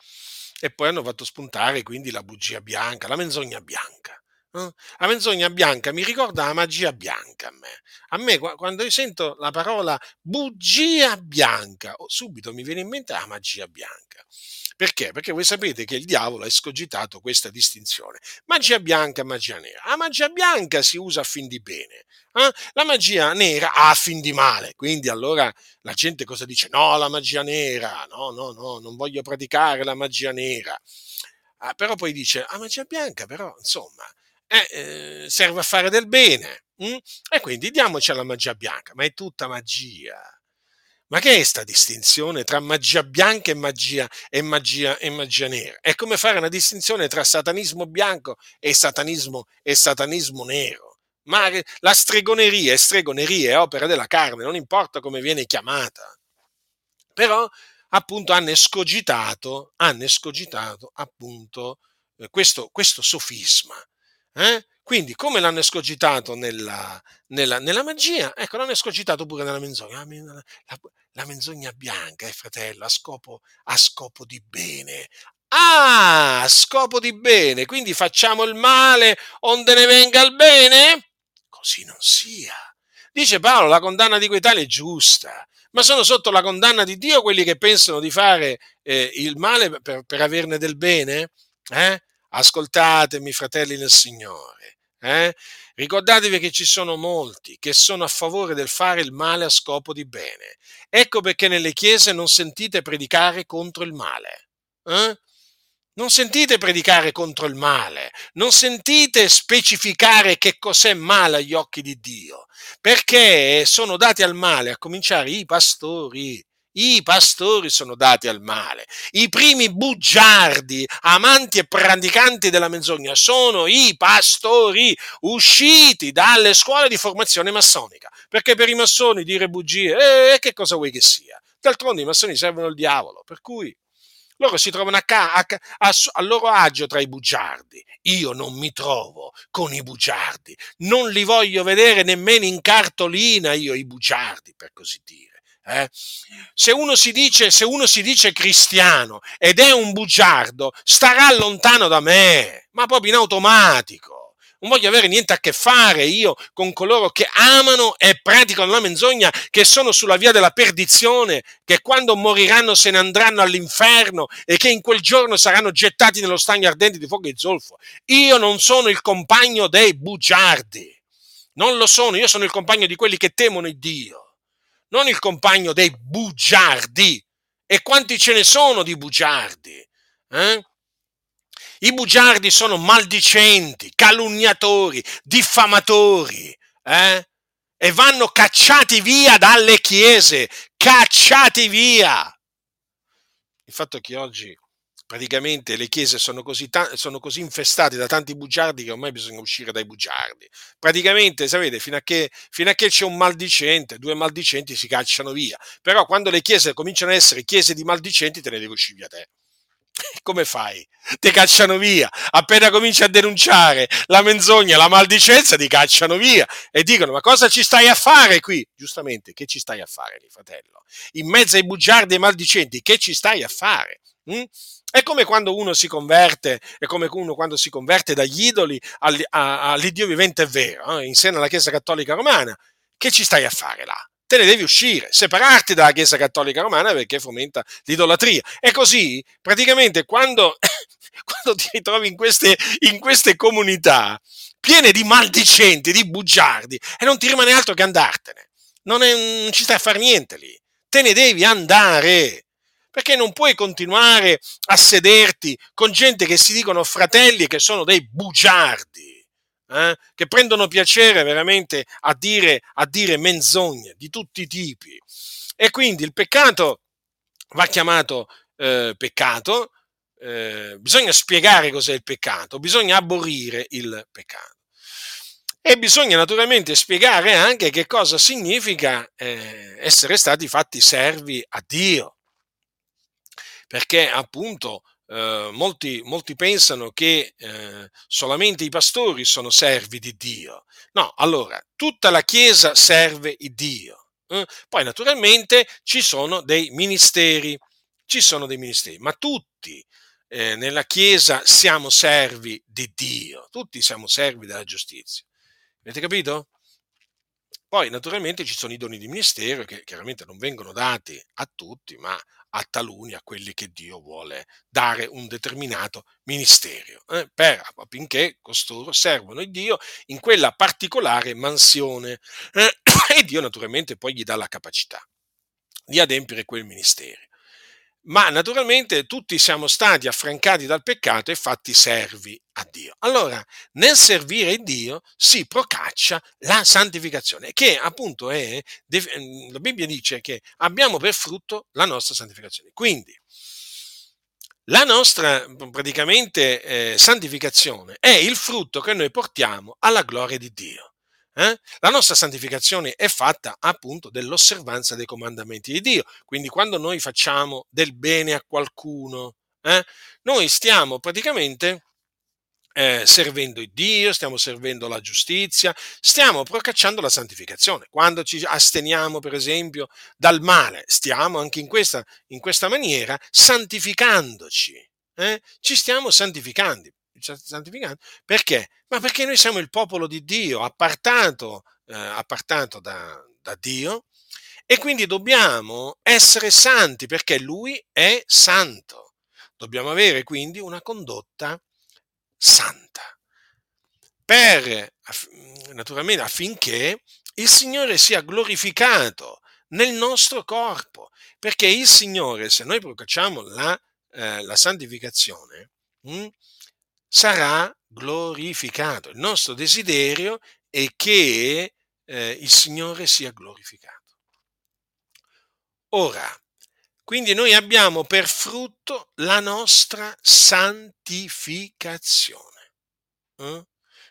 E poi hanno fatto spuntare quindi la bugia bianca, la menzogna bianca. Eh? La menzogna bianca mi ricorda la magia bianca a me. A me quando io sento la parola bugia bianca, oh, subito mi viene in mente la magia bianca. Perché? Perché voi sapete che il diavolo ha escogitato questa distinzione. Magia bianca magia nera. La magia bianca si usa a fin di bene, eh? la magia nera a fin di male. Quindi allora la gente cosa dice? No, la magia nera, no, no, no, non voglio praticare la magia nera. Ah, però poi dice, la magia bianca però, insomma, eh, serve a fare del bene. Hm? E quindi diamoci alla magia bianca, ma è tutta magia. Ma che è sta distinzione tra magia bianca e magia, e magia, e magia nera? È come fare una distinzione tra satanismo bianco e satanismo, e satanismo nero. Ma la stregoneria è stregoneria, è opera della carne, non importa come viene chiamata. Però appunto hanno escogitato, hanno escogitato appunto eh, questo, questo sofisma eh? Quindi, come l'hanno escogitato nella, nella, nella magia, ecco, l'hanno escogitato pure nella menzogna. La, la, la menzogna bianca, eh, fratello, a scopo, a scopo di bene. Ah, a scopo di bene, quindi facciamo il male onde ne venga il bene? Così non sia. Dice Paolo, la condanna di quei tali è giusta, ma sono sotto la condanna di Dio quelli che pensano di fare eh, il male per, per, averne del bene? Eh? Ascoltatemi, fratelli nel Signore. Eh? Ricordatevi che ci sono molti che sono a favore del fare il male a scopo di bene. Ecco perché nelle chiese non sentite predicare contro il male. Eh? Non sentite predicare contro il male, non sentite specificare che cos'è male agli occhi di Dio, perché sono dati al male, a cominciare i pastori. I pastori sono dati al male. I primi bugiardi, amanti e praticanti della menzogna sono i pastori usciti dalle scuole di formazione massonica. Perché per i massoni dire bugie, eh, che cosa vuoi che sia? D'altronde i massoni servono il diavolo, per cui loro si trovano a, ca- a, a, a, loro agio tra i bugiardi. Io non mi trovo con i bugiardi, non li voglio vedere nemmeno in cartolina io i bugiardi, per così dire. Eh? Se, uno si dice, se uno si dice cristiano ed è un bugiardo, starà lontano da me, ma proprio in automatico non voglio avere niente a che fare io con coloro che amano e praticano la menzogna, che sono sulla via della perdizione, che quando moriranno se ne andranno all'inferno e che in quel giorno saranno gettati nello stagno ardente di fuoco e zolfo. Io non sono il compagno dei bugiardi, non lo sono, io sono il compagno di quelli che temono il Dio, non il compagno dei bugiardi. E quanti ce ne sono di bugiardi? Eh? I bugiardi sono maldicenti, calunniatori, diffamatori, eh? E vanno cacciati via dalle chiese, cacciati via. Il fatto è che oggi praticamente le chiese sono così, ta- sono così, infestate da tanti bugiardi che ormai bisogna uscire dai bugiardi. Praticamente, sapete, fino a, che, fino a che c'è un maldicente, due maldicenti si cacciano via. Però quando le chiese cominciano a essere chiese di maldicenti, te ne devi uscire via te come fai? Ti cacciano via. Appena cominci a denunciare la menzogna, la maldicenza, ti cacciano via e dicono: Ma cosa ci stai a fare qui? Giustamente, che ci stai a fare lì, fratello? In mezzo ai bugiardi e ai maldicenti, che ci stai a fare? Mm? È come quando uno si converte, è come uno quando si converte dagli idoli all'Iddio vivente vero, eh? in seno alla Chiesa Cattolica Romana. Che ci stai a fare là? te ne devi uscire, separarti dalla Chiesa Cattolica Romana perché fomenta l'idolatria. E così, praticamente, quando, quando ti ritrovi in queste, in queste comunità piene di maldicenti, di bugiardi, e non ti rimane altro che andartene. Non, è, non ci stai a fare niente lì. Te ne devi andare perché non puoi continuare a sederti con gente che si dicono fratelli e che sono dei bugiardi eh, che prendono piacere veramente a dire, a dire menzogne di tutti i tipi. E quindi il peccato va chiamato eh, peccato, eh, bisogna spiegare cos'è il peccato, bisogna aborrire il peccato. E bisogna naturalmente spiegare anche che cosa significa eh, essere stati fatti servi a Dio. Perché appunto eh, molti, molti, pensano che eh, solamente i pastori sono servi di Dio. No, allora, tutta la Chiesa serve il Dio. Eh? Poi naturalmente ci sono dei ministeri, ci sono dei ministeri, ma tutti eh, nella Chiesa siamo servi di Dio, tutti siamo servi della giustizia. Avete capito? Poi naturalmente ci sono i doni di ministero che chiaramente non vengono dati a tutti, ma a taluni, a quelli che Dio vuole dare un determinato ministero, eh, per, affinché costoro servono il Dio in quella particolare mansione. Eh, e Dio naturalmente poi gli dà la capacità di adempiere quel ministero ma naturalmente tutti siamo stati affrancati dal peccato e fatti servi a Dio. Allora, nel servire Dio si procaccia la santificazione, che appunto è, la Bibbia dice che abbiamo per frutto la nostra santificazione. Quindi, la nostra praticamente eh, santificazione è il frutto che noi portiamo alla gloria di Dio. Eh? La nostra santificazione è fatta appunto dell'osservanza dei comandamenti di Dio. Quindi quando noi facciamo del bene a qualcuno, eh, noi stiamo praticamente eh, servendo il Dio, stiamo servendo la giustizia, stiamo procacciando la santificazione. Quando ci asteniamo, per esempio, dal male, stiamo anche in questa, in questa maniera santificandoci. Eh? Ci stiamo santificando. Santificando. Perché? Ma perché noi siamo il popolo di Dio, appartato, eh, appartato da, da Dio, e quindi dobbiamo essere santi perché Lui è santo. Dobbiamo avere quindi una condotta santa. Per, naturalmente, affinché il Signore sia glorificato nel nostro corpo, perché il Signore, se noi procacciamo la, eh, la santificazione, mh, hm, sarà glorificato. Il nostro desiderio è che eh, il Signore sia glorificato. Ora, quindi noi abbiamo per frutto la nostra santificazione. Eh?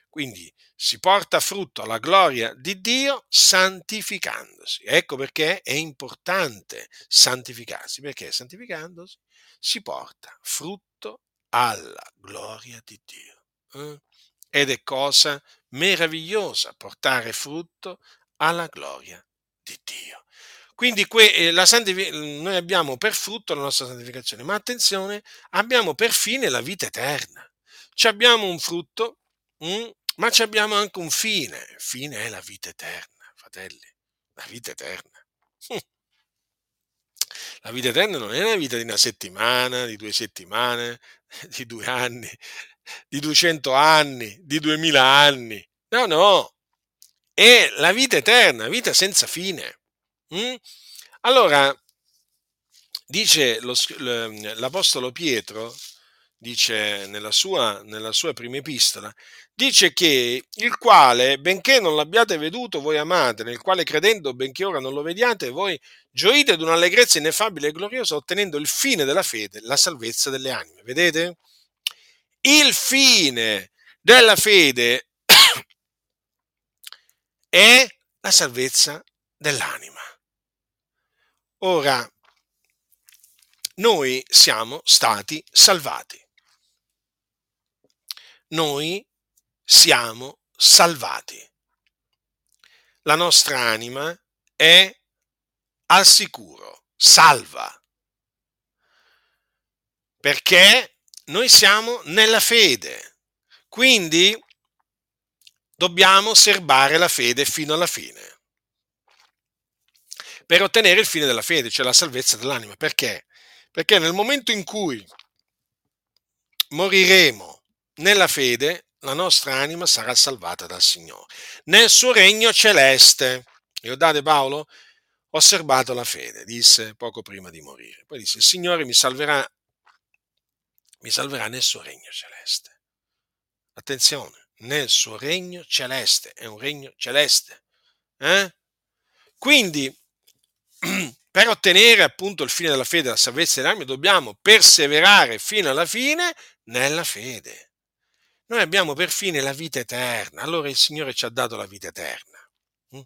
Quindi si porta frutto alla gloria di Dio santificandosi. Ecco perché è importante santificarsi, perché santificandosi si porta frutto alla gloria di Dio. Eh? Ed è cosa meravigliosa portare frutto alla gloria di Dio. Quindi que, eh, santific- noi abbiamo per frutto la nostra santificazione, ma attenzione, abbiamo per fine la vita eterna. Ci abbiamo un frutto, mm, ma ci abbiamo anche un fine. Il fine è la vita eterna, fratelli, la vita eterna. La vita eterna non è la vita di una settimana, di due settimane, di due anni, di duecento anni, di duemila anni. No, no, è la vita eterna, vita senza fine. Mm? Allora, dice lo, l'Apostolo Pietro, dice nella sua, nella sua prima epistola, dice che il quale, benché non l'abbiate veduto, voi amate, nel quale credendo, benché ora non lo vediate, voi gioite ad un'allegrezza ineffabile e gloriosa, ottenendo il fine della fede, la salvezza delle anime. Vedete? Il fine della fede è la salvezza dell'anima. Ora, noi siamo stati salvati. Noi siamo salvati. La nostra anima è al sicuro, salva. Perché noi siamo nella fede. Quindi dobbiamo serbare la fede fino alla fine per ottenere il fine della fede, cioè la salvezza dell'anima. Perché? Perché nel momento in cui moriremo nella fede, la nostra anima sarà salvata dal Signore. Nel suo regno celeste, ricordate Paolo? Ho osservato la fede, disse poco prima di morire. Poi disse, il Signore mi salverà, mi salverà nel suo regno celeste. Attenzione, nel suo regno celeste, è un regno celeste. Eh? Quindi per ottenere appunto il fine della fede, la salvezza dell'anima, dobbiamo perseverare fino alla fine nella fede. Noi abbiamo per fine la vita eterna, allora il Signore ci ha dato la vita eterna. Mm?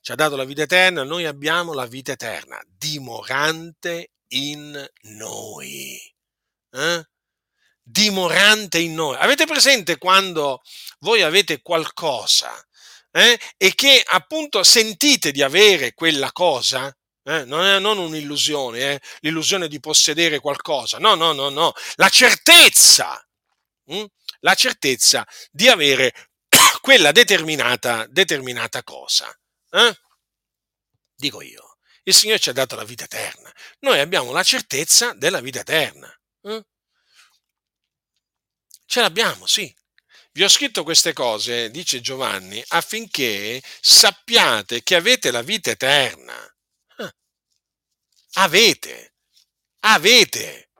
Ci ha dato la vita eterna, noi abbiamo la vita eterna, dimorante in noi. Eh? Dimorante in noi. Avete presente quando voi avete qualcosa eh? e che appunto sentite di avere quella cosa? Eh? Non è non un'illusione, eh? l'illusione di possedere qualcosa, no, no, no, no, la certezza, hm? La certezza di avere quella determinata, determinata cosa. Eh? Dico io, il Signore ci ha dato la vita eterna, noi abbiamo la certezza della vita eterna. Eh? Ce l'abbiamo, sì. Vi ho scritto queste cose, dice Giovanni, affinché sappiate che avete la vita eterna Avete, avete.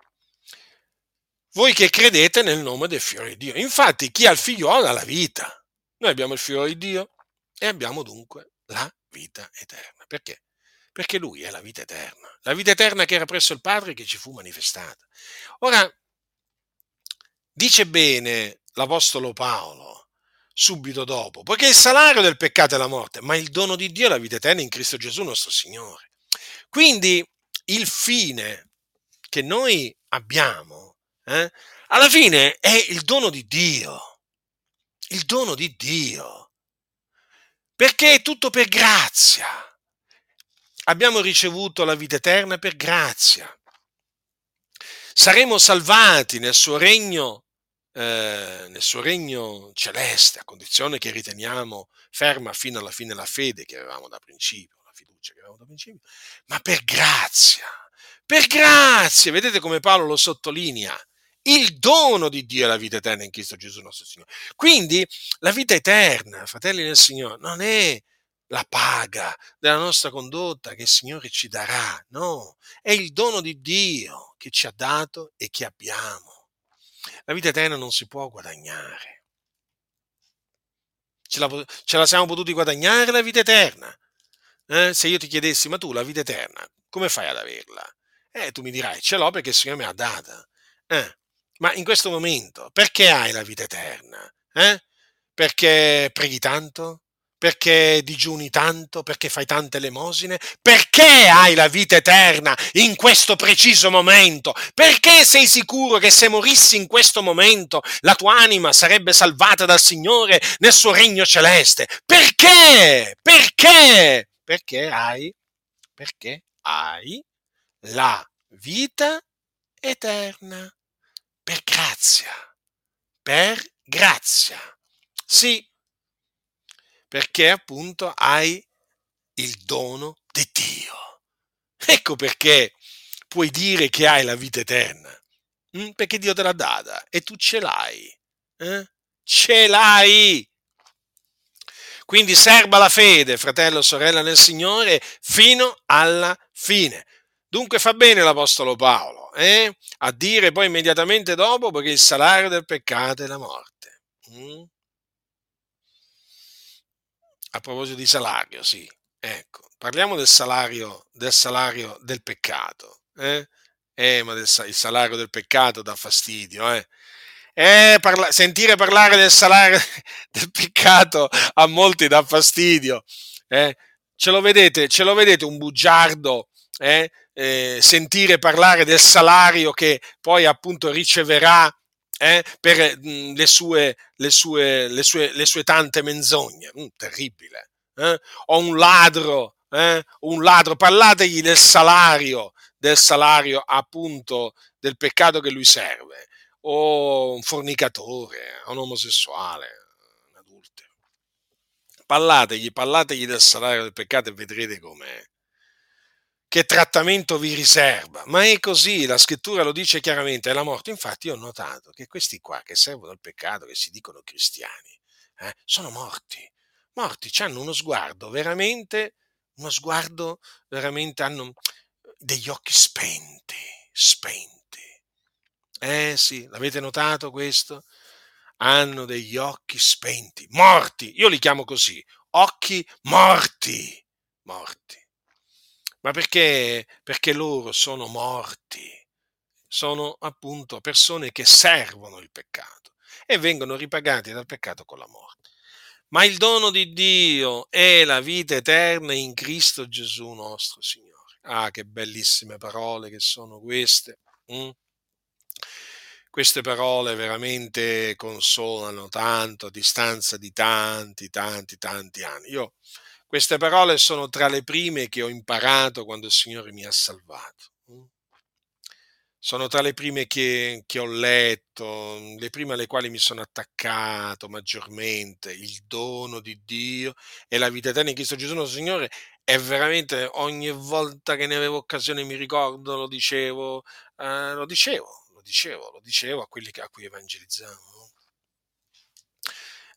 Voi che credete nel nome del figlio di Dio. Infatti chi ha il figliolo ha la vita. Noi abbiamo il figlio di Dio e abbiamo dunque la vita eterna. Perché? Perché lui è la vita eterna. La vita eterna che era presso il Padre che ci fu manifestata. Ora, dice bene l'Apostolo Paolo subito dopo, poiché il salario del peccato è la morte, ma il dono di Dio è la vita eterna in Cristo Gesù nostro Signore. Quindi il fine che noi abbiamo, eh, alla fine è il dono di Dio. il dono di Dio, perché è tutto per grazia. Abbiamo ricevuto la vita eterna per grazia. Saremo salvati nel suo regno, eh, nel suo regno celeste, a condizione che riteniamo ferma fino alla fine la fede che avevamo da principio, la fiducia che avevamo da principio, ma per grazia, per grazia, vedete come Paolo lo sottolinea, il dono di Dio è la vita eterna in Cristo Gesù nostro Signore. Quindi la vita eterna, fratelli del Signore, non è la paga della nostra condotta che il Signore ci darà, no, è il dono di Dio che ci ha dato e che abbiamo. La vita eterna non si può guadagnare. Ce la, ce la siamo potuti guadagnare la vita eterna? Eh? Se io ti chiedessi, ma tu la vita eterna, come fai ad averla? Eh, tu mi dirai, ce l'ho perché il Signore mi ha data. Eh, ma in questo momento, perché hai la vita eterna? Eh? Perché preghi tanto? Perché digiuni tanto? Perché fai tante elemosine? Perché hai la vita eterna in questo preciso momento? Perché sei sicuro che se morissi in questo momento la tua anima sarebbe salvata dal Signore nel suo regno celeste? Perché? Perché? Perché hai? Perché hai la vita eterna per grazia, per grazia. Sì, perché appunto hai il dono di Dio. Ecco perché puoi dire che hai la vita eterna, hm? perché Dio te l'ha data e tu ce l'hai. Eh? Ce l'hai. Quindi serba la fede, fratello o sorella nel Signore, fino alla fine. Dunque fa bene l'Apostolo Paolo eh, a dire poi immediatamente dopo, perché il salario del peccato è la morte. Mm? A proposito di salario, sì, ecco, parliamo del salario del, salario del peccato. Eh? Eh, ma del, il salario del peccato dà fastidio, eh. Eh, parla- sentire parlare del salario del peccato a molti dà fastidio. Eh? Ce lo vedete, ce lo vedete un bugiardo eh, eh, sentire parlare del salario che poi appunto riceverà eh, per mh, mm, le, sue, le, sue, le, sue, le, sue, tante menzogne. Mm, terribile. Eh? O un ladro, eh? un ladro, parlategli del salario, del salario appunto del peccato che lui serve. O un fornicatore, un omosessuale, un adultero. Parlategli, parlategli del salario del peccato e vedrete com'è che trattamento vi riserva. Ma è così, la scrittura lo dice chiaramente, è la morte. Infatti io ho notato che questi qua che servono al peccato, che si dicono cristiani, eh, sono morti. Morti, hanno uno sguardo veramente, uno sguardo veramente, hanno degli occhi spenti, spenti. Eh sì, l'avete notato questo? Hanno degli occhi spenti, morti. Io li chiamo così, occhi morti, morti ma perché? Perché loro sono morti, sono appunto persone che servono il peccato e vengono ripagati dal peccato con la morte. Ma il dono di Dio è la vita eterna in Cristo Gesù nostro Signore. Ah, che bellissime parole che sono queste. Mm? Queste parole veramente consolano tanto a distanza di tanti, tanti, tanti anni. Io queste parole sono tra le prime che ho imparato quando il Signore mi ha salvato. Mm. Sono tra le prime che, che ho letto, le prime alle quali mi sono attaccato maggiormente, il dono di Dio e la vita eterna in Cristo Gesù nostro Signore. E veramente ogni volta che ne avevo occasione mi ricordo, lo dicevo, eh, lo dicevo, lo dicevo, lo dicevo a quelli a cui evangelizzavo.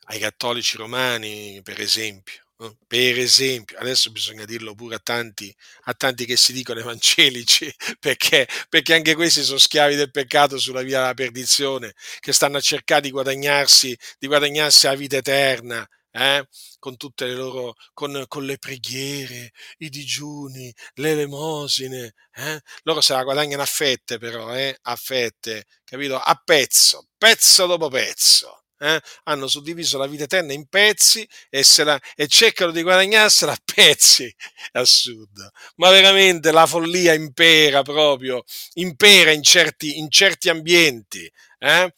Ai cattolici romani, per esempio per esempio, adesso bisogna dirlo pure a tanti, a tanti che si dicono evangelici, perché, perché, anche questi sono schiavi del peccato sulla via della perdizione, che stanno a cercare di guadagnarsi, di guadagnarsi la vita eterna, eh? con tutte le loro, con, con, le preghiere, i digiuni, le elemosine, eh? loro se la guadagnano a fette però, eh? a fette, capito? A pezzo, pezzo dopo pezzo eh, hanno suddiviso la vita eterna in pezzi e, la, e cercano di guadagnarsela a pezzi. È assurdo. Ma veramente la follia impera proprio, impera in certi, in certi ambienti. Eh?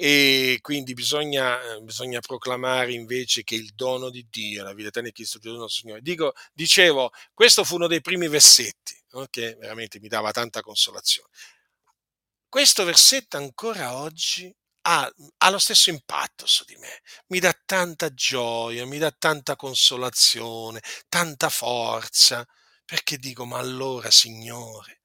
e quindi bisogna, eh, bisogna, proclamare invece che il dono di Dio, la vita eterna di Cristo Gesù nostro Signore. Dico, dicevo, questo fu uno dei primi versetti no? che veramente mi dava tanta consolazione. Questo versetto ancora oggi ha, ha lo stesso impatto su di me, mi dà tanta gioia, mi dà tanta consolazione, tanta forza, perché dico, ma allora Signore,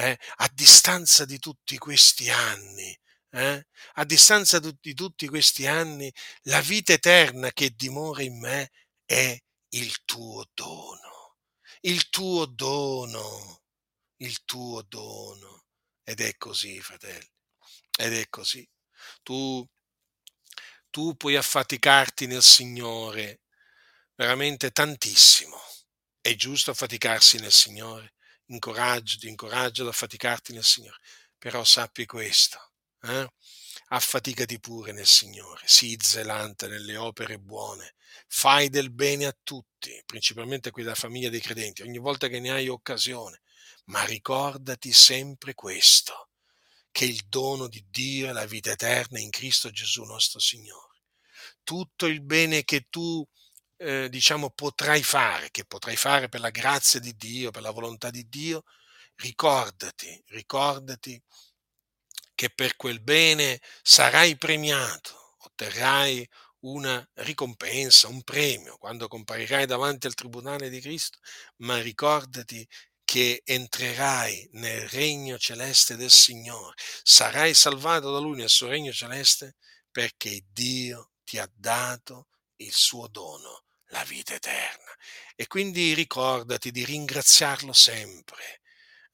eh, a distanza di tutti questi anni, eh? a distanza di tutti questi anni, la vita eterna che dimora in me è il tuo dono, il tuo dono, il tuo dono. Ed è così, fratelli, ed è così. Tu, tu puoi affaticarti nel Signore veramente tantissimo. È giusto affaticarsi nel Signore. Incoraggio, ti incoraggio ad affaticarti nel Signore. Però sappi questo, eh? affaticati pure nel Signore, sii zelante nelle opere buone, fai del bene a tutti, principalmente a quelli della famiglia dei credenti, ogni volta che ne hai occasione, ma ricordati sempre questo, che il dono di Dio è la vita eterna in Cristo Gesù nostro Signore. Tutto il bene che tu eh, diciamo potrai fare, che potrai fare per la grazia di Dio, per la volontà di Dio, ricordati, ricordati che per quel bene sarai premiato, otterrai una ricompensa, un premio quando comparirai davanti al tribunale di Cristo, ma ricordati che entrerai nel regno celeste del Signore, sarai salvato da Lui nel suo regno celeste perché Dio ti ha dato il suo dono, la vita eterna. E quindi ricordati di ringraziarlo sempre.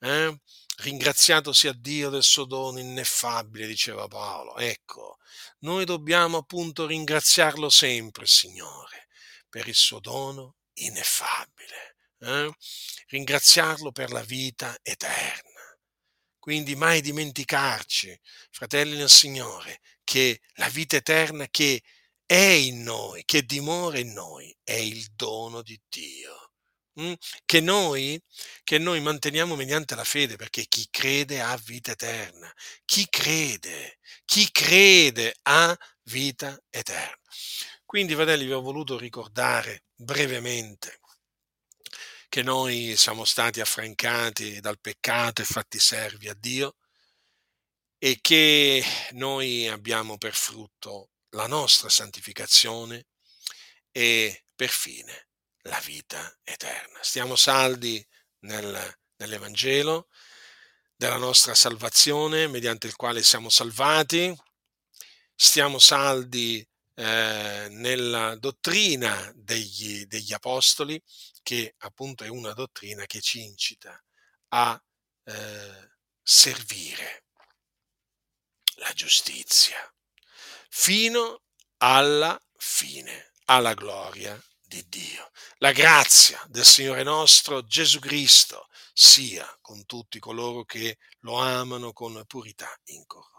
Eh? Ringraziato sia Dio del suo dono ineffabile, diceva Paolo. Ecco, noi dobbiamo appunto ringraziarlo sempre, Signore, per il suo dono ineffabile. Eh? Ringraziarlo per la vita eterna. Quindi mai dimenticarci, fratelli nel Signore, che la vita eterna che è in noi, che dimora in noi, è il dono di Dio mh, che, noi, che noi manteniamo mediante la fede, perché chi crede ha vita eterna. Chi crede, chi crede ha vita eterna. Quindi, fratelli, vi ho voluto ricordare brevemente che noi siamo stati affrancati dal peccato e fatti servi a Dio e che noi abbiamo per frutto la nostra santificazione e per fine la vita eterna. Stiamo saldi nel, nell'Evangelo della nostra salvazione, mediante il quale siamo salvati, stiamo saldi eh, nella dottrina degli, degli, apostoli, che appunto è una dottrina che ci incita a eh, servire la giustizia fino alla fine, alla gloria di Dio. La grazia del Signore nostro Gesù Cristo sia con tutti coloro che lo amano con purità incorrotta.